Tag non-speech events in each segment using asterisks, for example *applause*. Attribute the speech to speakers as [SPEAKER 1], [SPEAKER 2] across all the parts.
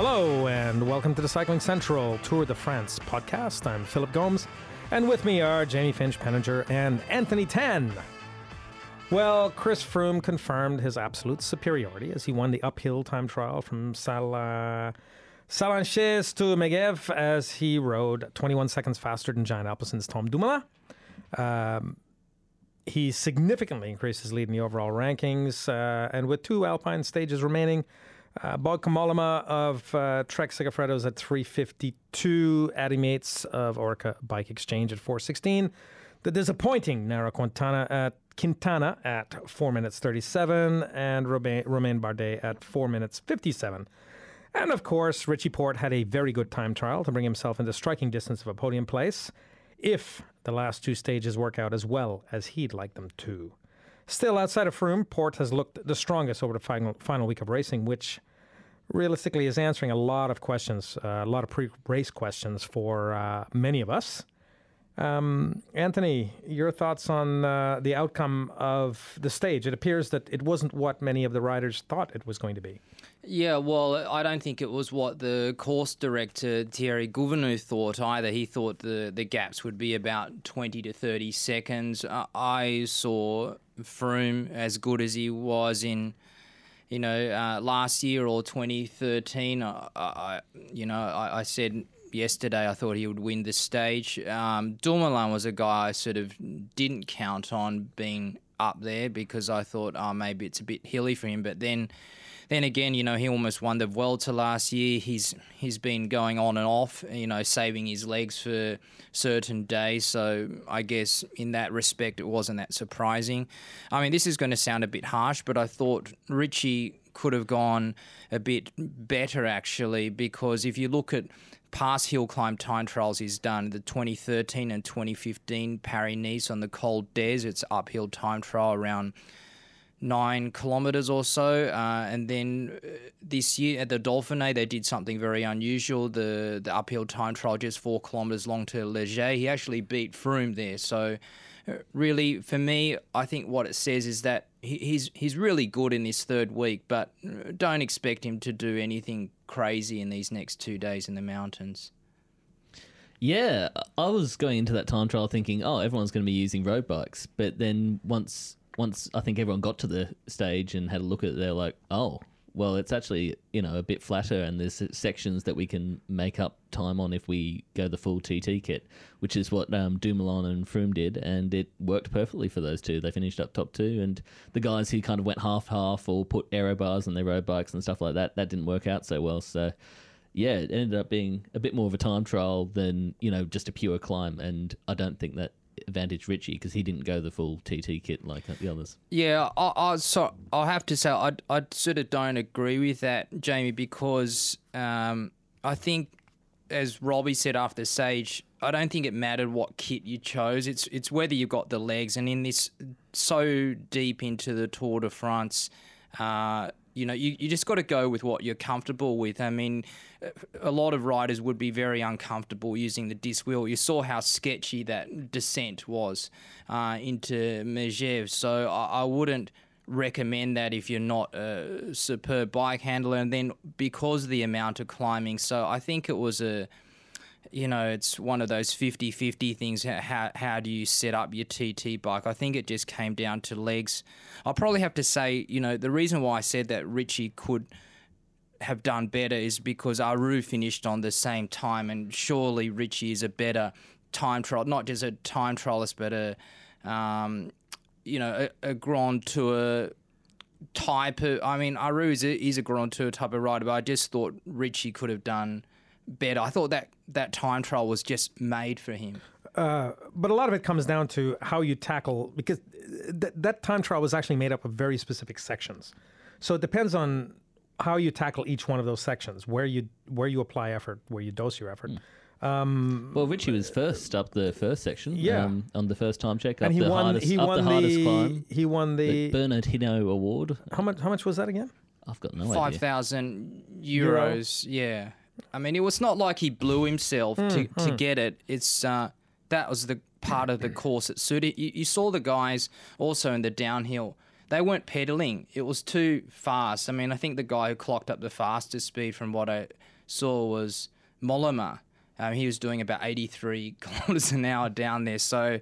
[SPEAKER 1] Hello, and welcome to the Cycling Central Tour de France podcast. I'm Philip Gomes, and with me are Jamie Finch Penninger and Anthony Tan. Well, Chris Froome confirmed his absolute superiority as he won the uphill time trial from Sala. Sallanches to Megève as he rode 21 seconds faster than Giant Alpecin's Tom Dumoulin. Um, he significantly increased his lead in the overall rankings, uh, and with two Alpine stages remaining, uh, Bauke Mollema of uh, Trek Segafredo's at 352, Adam Yates of Orica Bike Exchange at 416, the disappointing Nairo Quintana at Quintana at 4 minutes 37, and Romain, Romain Bardet at 4 minutes 57. And of course, Richie Porte had a very good time trial to bring himself into striking distance of a podium place, if the last two stages work out as well as he'd like them to. Still, outside of Froome, Porte has looked the strongest over the final, final week of racing, which realistically is answering a lot of questions, uh, a lot of pre race questions for uh, many of us. Um, Anthony, your thoughts on uh, the outcome of the stage? It appears that it wasn't what many of the riders thought it was going to be.
[SPEAKER 2] Yeah, well, I don't think it was what the course director Thierry Gouvenou thought either. He thought the, the gaps would be about 20 to 30 seconds. I saw Froome as good as he was in, you know, uh, last year or 2013. I, I you know, I, I said yesterday I thought he would win the stage. Um, Dumoulin was a guy I sort of didn't count on being up there because I thought, oh, maybe it's a bit hilly for him. But then, then again, you know, he almost won the Vuelta last year. He's he's been going on and off, you know, saving his legs for certain days. So I guess in that respect, it wasn't that surprising. I mean, this is going to sound a bit harsh, but I thought Richie could have gone a bit better actually because if you look at past hill climb time trials he's done the 2013 and 2015 Paris Nice on the Col d'Èze. It's uphill time trial around nine kilometers or so. Uh, and then uh, this year at the Dauphiné, they did something very unusual. The the uphill time trial just four kilometers long to Les Gets. He actually beat Froome there. So uh, really, for me, I think what it says is that he's he's really good in this third week, but uh, don't expect him to do anything crazy in these next two days in the mountains.
[SPEAKER 3] Yeah, I was going into that time trial thinking, oh, everyone's going to be using road bikes, but then once once I think everyone got to the stage and had a look at it, they're like, oh, well, it's actually you know a bit flatter, and there's sections that we can make up time on if we go the full TT kit, which is what um, Dumoulin and Froome did, and it worked perfectly for those two. They finished up top two, and the guys who kind of went half half or put aero bars on their road bikes and stuff like that, that didn't work out so well. So yeah, it ended up being a bit more of a time trial than you know just a pure climb, and I don't think that advantage Richie because he didn't go the full TT kit like the others.
[SPEAKER 2] Yeah, I, I so I have to say I I sort of don't agree with that, Jamie, because um, I think as Robbie said after stage, I don't think it mattered what kit you chose. It's it's whether you've got the legs, and in this so deep into the Tour de France. Uh, you know, you, you just got to go with what you're comfortable with. I mean, a lot of riders would be very uncomfortable using the disc wheel. You saw how sketchy that descent was uh, into Megève, so I, I wouldn't recommend that if you're not a superb bike handler. And then because of the amount of climbing, so I think it was a you know, it's one of those 50 50 things. How, how do you set up your TT bike? I think it just came down to legs. I'll probably have to say, you know, the reason why I said that Richie could have done better is because Aru finished on the same time, and surely Richie is a better time trial, not just a time trialist, but a, um, you know, a, a Grand Tour type of. I mean, Aru is a, is a Grand Tour type of rider, but I just thought Richie could have done better. I thought that that time trial was just made for him.
[SPEAKER 1] Uh, but a lot of it comes down to how you tackle because th- that time trial was actually made up of very specific sections. So it depends on how you tackle each one of those sections, where you where you apply effort, where you dose your effort. Mm.
[SPEAKER 3] Um, well, Richie was first up the first section.
[SPEAKER 1] Yeah,
[SPEAKER 3] um, on the first time check,
[SPEAKER 1] and
[SPEAKER 3] he
[SPEAKER 1] won.
[SPEAKER 3] Hardest,
[SPEAKER 1] he won the,
[SPEAKER 3] hardest climb.
[SPEAKER 1] He won the,
[SPEAKER 3] the Bernard Hinault Award.
[SPEAKER 1] How much? How much was that again?
[SPEAKER 3] I've got no
[SPEAKER 2] Five
[SPEAKER 3] idea.
[SPEAKER 2] Five thousand euros. Euro? Yeah. I mean, it was not like he blew himself mm, to, mm. to get it. It's uh, that was the part of the course that suited. You, you saw the guys also in the downhill. they weren't pedaling. It was too fast. I mean, I think the guy who clocked up the fastest speed from what I saw was Mollema. Um, he was doing about 83 *laughs* kilometers an hour down there. So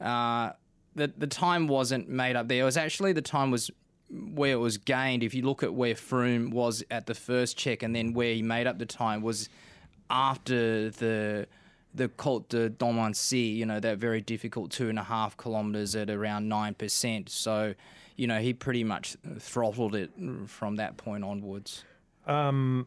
[SPEAKER 2] uh, the the time wasn't made up there. It was actually the time was where it was gained. If you look at where Froome was at the first check, and then where he made up the time was after the the Col de Domancy, you know, that very difficult two and a half kilometers at around nine percent. So, you know, he pretty much throttled it from that point onwards.
[SPEAKER 1] Um,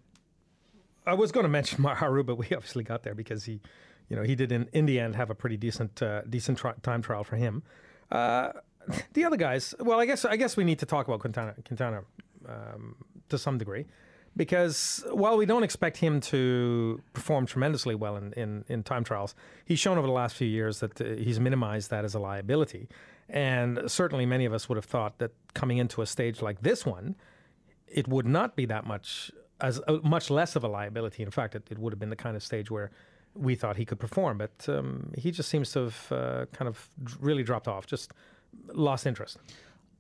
[SPEAKER 1] I was going *laughs* to mention Maharu, but we obviously got there because he, you know, he did in, in the end have a pretty decent uh, decent tri- time trial for him. Uh, *laughs* the other guys, well, I guess I guess we need to talk about Quintana Quintana um, to some degree because while we don't expect him to perform tremendously well in, in, in time trials, he's shown over the last few years that uh, he's minimized that as a liability. And certainly many of us would have thought that coming into a stage like this one, it would not be that much as uh, much less of a liability. In fact, it, it would have been the kind of stage where we thought he could perform, but um, he just seems to have uh, kind of really dropped off, just lost interest.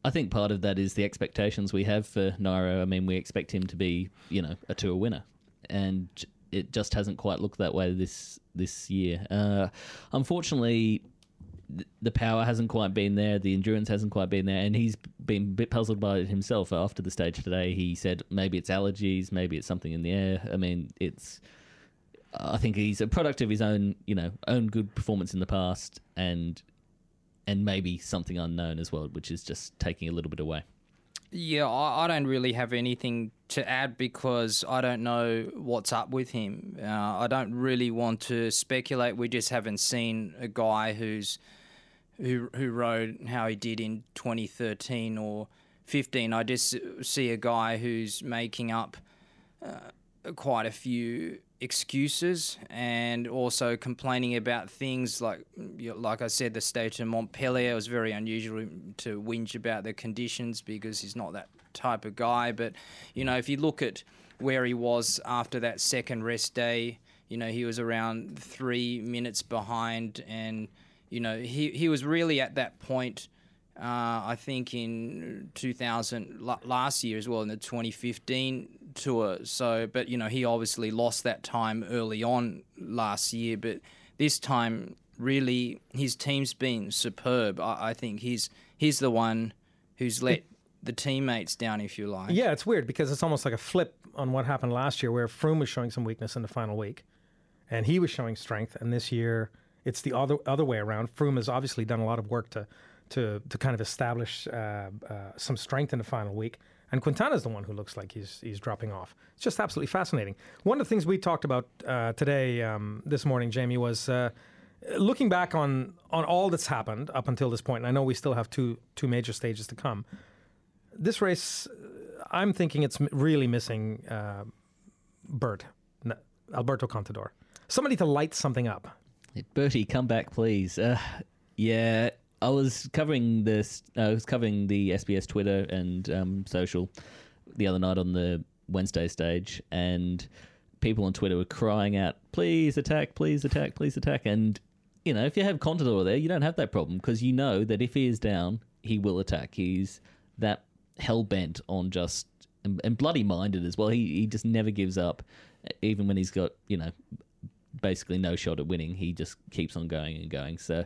[SPEAKER 3] I think part of that is the expectations we have for Nairo. I mean, we expect him to be, you know, a tour winner, and it just hasn't quite looked that way this this year. Uh, unfortunately, the power hasn't quite been there, the endurance hasn't quite been there, and he's been a bit puzzled by it himself. After the stage today, he said maybe it's allergies, maybe it's something in the air. I mean, it's. I think he's a product of his own, you know, own good performance in the past, and and maybe something unknown as well, which is just taking a little bit away.
[SPEAKER 2] Yeah, I, I don't really have anything to add because I don't know what's up with him. Uh, I don't really want to speculate. We just haven't seen a guy who's who who rode how he did in 2013 or 15. I just see a guy who's making up uh, quite a few excuses and also complaining about things like like I said the stage in Montpellier was very unusual to whinge about the conditions because he's not that type of guy. But you know if you look at where he was after that second rest day you know he was around 3 minutes behind and you know he he was really at that point uh, I think in 2000 last year as well in the 2015 tour. So, but you know, he obviously lost that time early on last year. But this time, really, his team's been superb. I, I think he's he's the one who's let the teammates down, if you like.
[SPEAKER 1] Yeah, it's weird because it's almost like a flip on what happened last year, where Froome was showing some weakness in the final week, and he was showing strength. And this year, it's the other other way around. Froome has obviously done a lot of work to to to kind of establish uh, uh, some strength in the final week. And Quintana's the one who looks like he's he's dropping off. It's just absolutely fascinating. One of the things we talked about uh, today, um, this morning, Jamie, was uh, looking back on on all that's happened up until this point. And I know we still have two two major stages to come. This race, I'm thinking it's really missing uh, Bert, Alberto Contador, somebody to light something up.
[SPEAKER 3] Bertie, come back, please. Uh, yeah, I was covering this. Uh, I was covering the SBS Twitter and um, social the other night on the Wednesday stage, and people on Twitter were crying out, "Please attack! Please attack! Please attack!" And you know, if you have Contador there, you don't have that problem because you know that if he is down, he will attack. He's that hell bent on just and, and bloody minded as well. He he just never gives up, even when he's got you know basically no shot at winning. He just keeps on going and going. So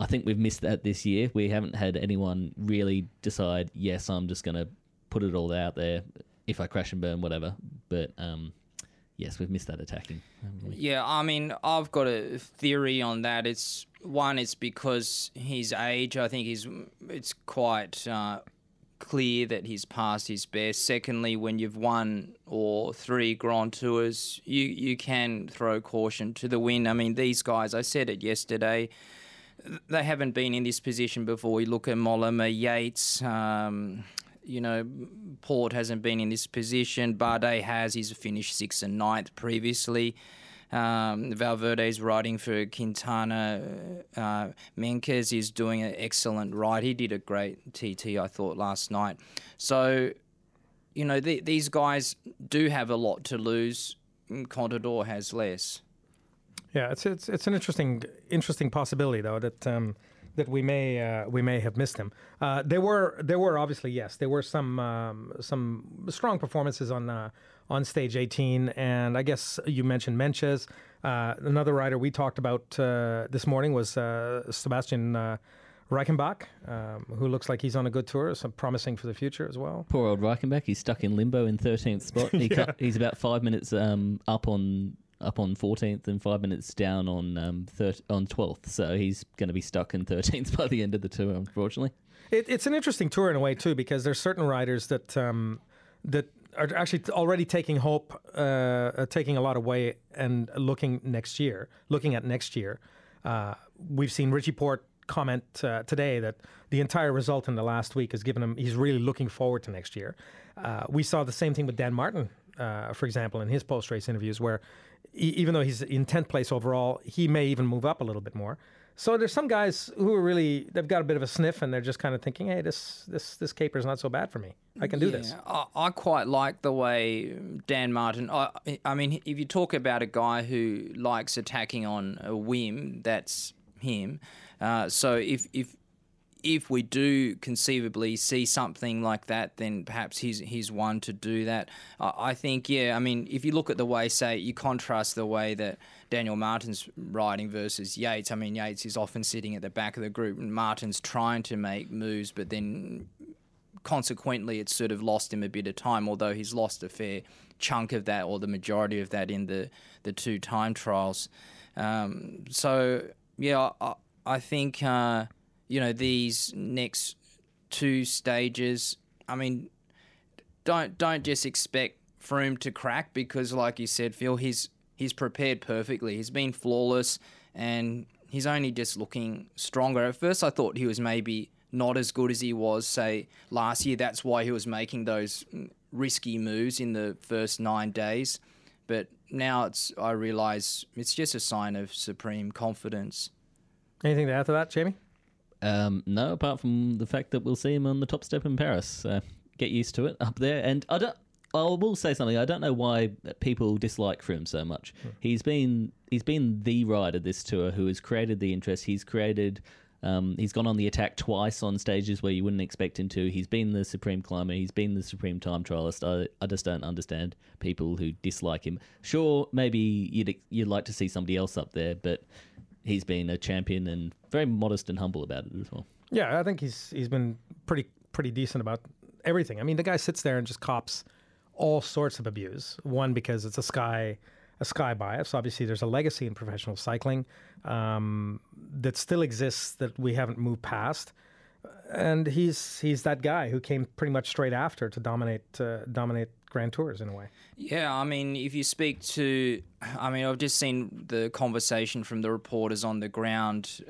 [SPEAKER 3] I think we've missed that this year. We haven't had anyone really decide, yes, I'm just going to put it all out there. If I crash and burn, whatever. But um, yes, we've missed that attacking.
[SPEAKER 2] Yeah, I mean, I've got a theory on that. It's one, it's because his age. I think he's it's quite uh, clear that he's past his best. Secondly, when you've won or three Grand Tours, you you can throw caution to the wind. I mean, these guys. I said it yesterday they haven't been in this position before. We look at Mollema, Yates. Um, you know, Porte hasn't been in this position. Bardet has. He's finished sixth and ninth previously. Um, Valverde's riding for Quintana. Uh, Meintjes is doing an excellent ride. He did a great TT, I thought, last night. So, you know, the, these guys do have a lot to lose. Contador has less.
[SPEAKER 1] Yeah, it's it's it's an interesting interesting possibility though that um, that we may uh, we may have missed him. Uh, there were there were obviously yes there were some um, some strong performances on uh, on stage 18, and I guess you mentioned Meintjes. Uh, another rider we talked about uh, this morning was uh, Sebastian. Reichenbach, um, who looks like he's on a good tour, so promising for the future as well.
[SPEAKER 3] Poor old Reichenbach, he's stuck in limbo in 13th spot. *laughs* He yeah. he's about five minutes um, up on up on 14th and five minutes down on um, thir- on 12th. So he's going to be stuck in 13th *laughs* by the end of the tour, unfortunately.
[SPEAKER 1] It, it's an interesting tour in a way too, because there's certain riders that um, that are actually already taking hope, uh, taking a lot away, and looking next year, looking at next year. Uh, we've seen Richie Porte comment uh, today that the entire result in the last week has given him. He's really looking forward to next year. Uh, we saw the same thing with Dan Martin, uh, for example, in his post-race interviews, where even though he's in 10th place overall, he may even move up a little bit more. So there's some guys who are really they've got a bit of a sniff and they're just kind of thinking, hey, this this this caper is not so bad for me. I can do
[SPEAKER 2] yeah,
[SPEAKER 1] this.
[SPEAKER 2] I, I, quite like the way Dan Martin. I, I mean, if you talk about a guy who likes attacking on a whim, that's him. Uh, so if if if we do conceivably see something like that, then perhaps he's he's one to do that. I think, yeah. I mean, if you look at the way, say, you contrast the way that Daniel Martin's riding versus Yates. I mean, Yates is often sitting at the back of the group, and Martin's trying to make moves, but then consequently, it's sort of lost him a bit of time. Although he's lost a fair chunk of that, or the majority of that, in the the two time trials. Um, so yeah, I, I think. Uh, you know these next two stages. I mean, don't don't just expect Froome to crack because, like you said, Phil, he's he's prepared perfectly. He's been flawless, and he's only just looking stronger. At first, I thought he was maybe not as good as he was, say, last year. That's why he was making those risky moves in the first nine days. But now it's I realise it's just a sign of supreme confidence.
[SPEAKER 1] Anything to add to that, Jamie?
[SPEAKER 3] Um, no, apart from the fact that we'll see him on the top step in Paris. Uh, get used to it up there. And I don't. I will say something. I don't know why people dislike Froome so much. Hmm. He's been he's been the rider this tour who has created the interest. He's created. Um, he's gone on the attack twice on stages where you wouldn't expect him to. He's been the supreme climber. He's been the supreme time trialist. I, I just don't understand people who dislike him. Sure, maybe you'd you'd like to see somebody else up there, but he's been a champion and very modest and humble about it as well.
[SPEAKER 1] Yeah, I think he's he's been pretty pretty decent about everything. I mean, the guy sits there and just cops all sorts of abuse. One because it's a sky a sky bias. Obviously, there's a legacy in professional cycling um, that still exists that we haven't moved past. And he's he's that guy who came pretty much straight after to dominate uh, dominate Grand Tours in a way.
[SPEAKER 2] Yeah, I mean, if you speak to, I mean, I've just seen the conversation from the reporters on the ground.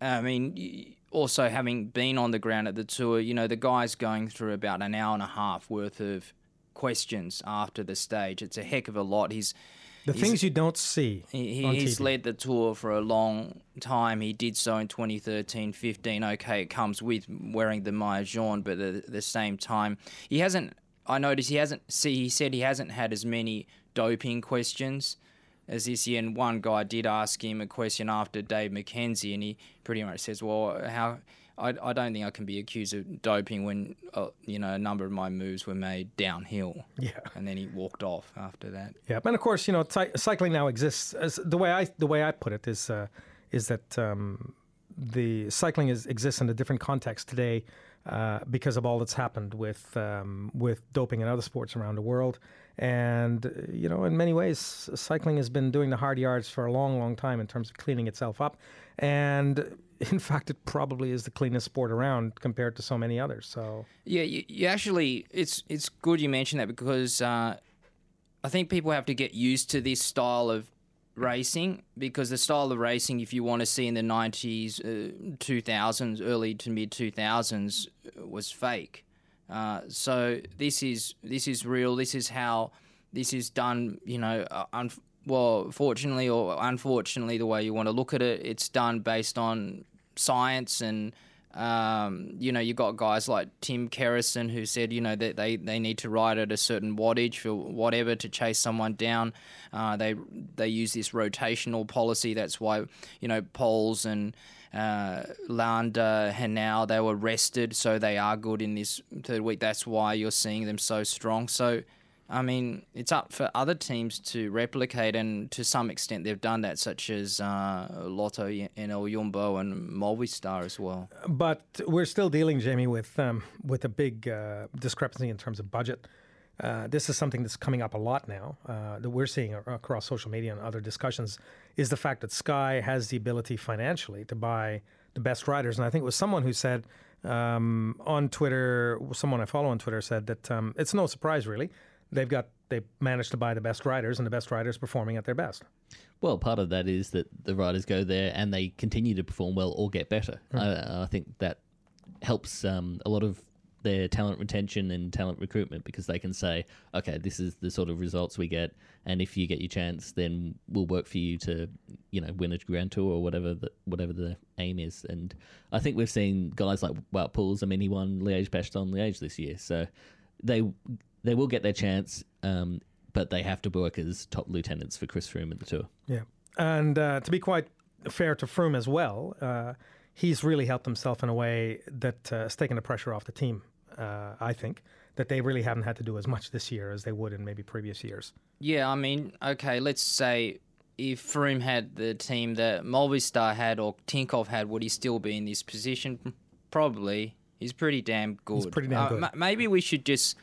[SPEAKER 2] I mean, also having been on the ground at the tour, you know, the guy's going through about an hour and a half worth of questions after the stage. It's a heck of a lot. He's
[SPEAKER 1] the he's, things you don't see.
[SPEAKER 2] He, he's led the tour for a long time. He did so in 2013, 15. Okay, it comes with wearing the Maillot jaune, but at the same time, he hasn't I noticed he hasn't. See, he said he hasn't had as many doping questions as this year. And one guy did ask him a question after Dave McKenzie, and he pretty much says, "Well, how?" I, I don't think I can be accused of doping when uh, you know a number of my moves were made downhill.
[SPEAKER 1] Yeah,
[SPEAKER 2] and then he walked off after that.
[SPEAKER 1] Yeah, and of course you know ty- cycling now exists as the way I the way I put it is uh, is that um, the cycling is exists in a different context today uh, because of all that's happened with um, with doping in other sports around the world. And you know, in many ways, cycling has been doing the hard yards for a long, long time in terms of cleaning itself up. And *laughs* in fact, it probably is the cleanest sport around compared to so many others. So
[SPEAKER 2] yeah, you, you actually, it's it's good you mentioned that because uh, I think people have to get used to this style of racing because the style of racing, if you want to see in the 90s, uh, 2000s, early to mid 2000s, uh, was fake. Uh, so this is this is real. This is how this is done. You know, uh, un- well, fortunately or unfortunately, the way you want to look at it, it's done based on science and Um, you know, you got guys like Tim Kerrison who said, you know, that they, they need to ride at a certain wattage for whatever to chase someone down. Uh, they they use this rotational policy. That's why, you know, Poels and uh, Landa, Henao, they were rested, so they are good in this third week. That's why you're seeing them so strong. So I mean, it's up for other teams to replicate, and to some extent they've done that, such as uh, Lotto and El Jumbo and Movistar as well.
[SPEAKER 1] But we're still dealing, Jamie, with um, with a big uh, discrepancy in terms of budget. Uh, this is something that's coming up a lot now uh, that we're seeing across social media and other discussions. Is the fact that Sky has the ability financially to buy the best riders, and I think it was someone who said um, on Twitter, someone I follow on Twitter said that um, it's no surprise really they've got they managed to buy the best riders and the best riders performing at their best.
[SPEAKER 3] Well, part of that is that the riders go there and they continue to perform well or get better. Mm. I, I, think that helps um, a lot of their talent retention and talent recruitment because they can say, okay, this is the sort of results we get, and if you get your chance, then we'll work for you to, you know, win a Grand Tour or whatever the whatever the aim is. And I think we've seen guys like Wout Poels. I mean, he won Liège Bastogne Liège this year, so they they will get their chance, um, but they have to work as top lieutenants for Chris Froome at the Tour.
[SPEAKER 1] Yeah, and uh, to be quite fair to Froome as well, uh, he's really helped himself in a way that uh, has taken the pressure off the team. Uh, I think that they really haven't had to do as much this year as they would in maybe previous years.
[SPEAKER 2] Yeah, I mean, okay, let's say if Froome had the team that Movistar had or Tinkoff had, would he still be in this position? Probably. He's pretty damn good. He's
[SPEAKER 1] pretty damn uh, good.
[SPEAKER 2] M- maybe we should just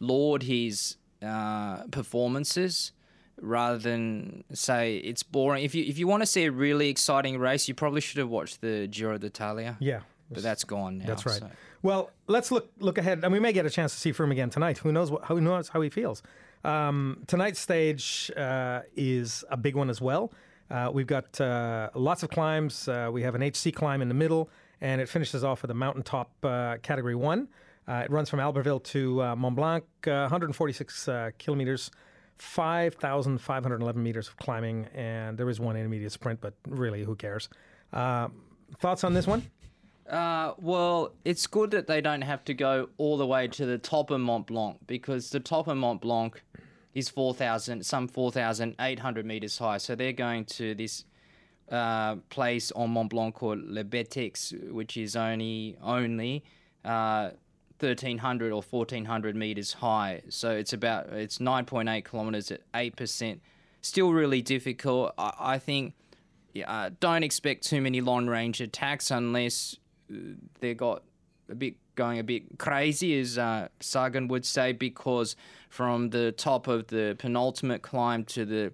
[SPEAKER 2] laud his uh, performances rather than say it's boring. If you if you want to see a really exciting race, you probably should have watched the Giro d'Italia.
[SPEAKER 1] Yeah,
[SPEAKER 2] but that's gone now.
[SPEAKER 1] That's right.
[SPEAKER 2] So.
[SPEAKER 1] Well, let's look look ahead, and we may get a chance to see Froome again tonight. Who knows what? Who knows how he feels? Um, tonight's stage uh, is a big one as well. Uh, we've got uh, lots of climbs. Uh, we have an HC climb in the middle, and it finishes off with a mountaintop uh, category one. Uh, it runs from Albertville to uh, Mont Blanc, uh, 146 uh, kilometers, 5,511 meters of climbing, and there is one intermediate sprint, but really, who cares? Uh, thoughts on this one? *laughs*
[SPEAKER 2] Uh, well, it's good that they don't have to go all the way to the top of Mont Blanc because the top of Mont Blanc is 4,000, some 4,800 meters high. So they're going to this uh, place on Mont Blanc called Le Bettex, which is only only uh, 1300 or 1400 meters high. So it's about it's 9.8 kilometers at 8%. Still really difficult. I, I think uh, don't expect too many long range attacks unless uh, they got a bit going a bit crazy, as uh, Sagan would say, because from the top of the penultimate climb to the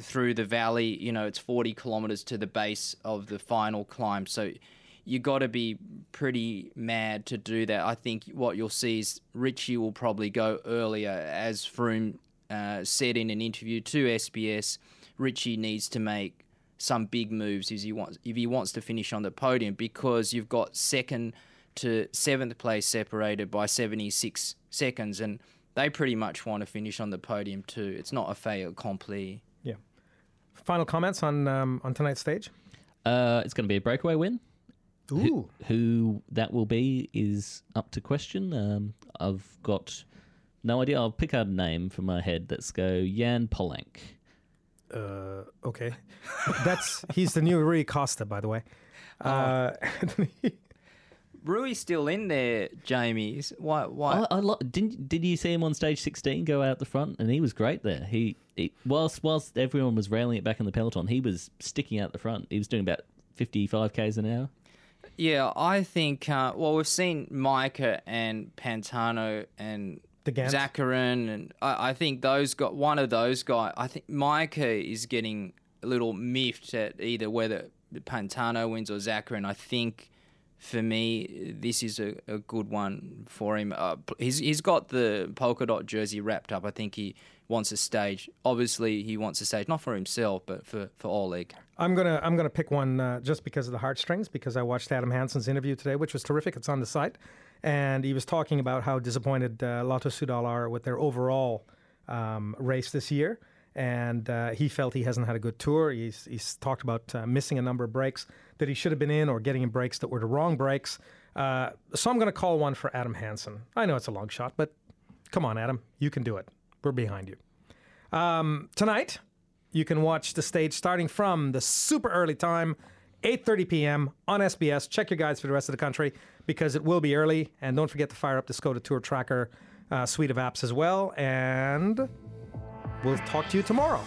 [SPEAKER 2] through the valley, you know, it's 40 kilometers to the base of the final climb. So you got to be pretty mad to do that. I think what you'll see is Richie will probably go earlier, as Froome uh, said in an interview to SBS. Richie needs to make some big moves if he wants if he wants to finish on the podium because you've got second to seventh place separated by 76 seconds and they pretty much want to finish on the podium too. It's not a fait accompli.
[SPEAKER 1] Yeah. Final comments on um, on tonight's stage.
[SPEAKER 3] Uh, it's going to be a breakaway win.
[SPEAKER 1] Who,
[SPEAKER 3] who, that will be is up to question. Um, I've got no idea. I'll pick out a name from my head. Let's go Jan Polanc.
[SPEAKER 1] Uh, okay, *laughs* that's he's the new Rui Costa, by the way. Oh. Uh, *laughs*
[SPEAKER 2] Rui's still in there, Jamie. Why? Why?
[SPEAKER 3] I, I lo- didn't. Did you see him on stage sixteen go out the front? And he was great there. He, he whilst whilst everyone was railing it back in the peloton, he was sticking out the front. He was doing about fifty five k's an hour.
[SPEAKER 2] Yeah, I think. Uh, well, we've seen Majka and Pantano and Zakarin, and I, I, think those got one of those guys. I think Majka is getting a little miffed at either whether Pantano wins or Zakarin. I think for me, this is a, a good one for him. Uh, he's he's got the polka dot jersey wrapped up. I think he wants a stage. Obviously, he wants a stage not for himself, but for for Oleg.
[SPEAKER 1] I'm gonna I'm gonna pick one uh, just because of the heartstrings. Because I watched Adam Hansen's interview today, which was terrific. It's on the site, and he was talking about how disappointed uh, Lotto Soudal are with their overall um, race this year, and uh, he felt he hasn't had a good tour. He's he's talked about uh, missing a number of breaks that he should have been in, or getting in breaks that were the wrong breaks. Uh, so I'm to call one for Adam Hansen. I know it's a long shot, but come on, Adam, you can do it. We're behind you. Um, tonight, you can watch the stage starting from the super early time, 8:30 p.m. on SBS. Check your guides for the rest of the country because it will be early, and don't forget to fire up the Skoda Tour Tracker uh, suite of apps as well. And we'll talk to you tomorrow.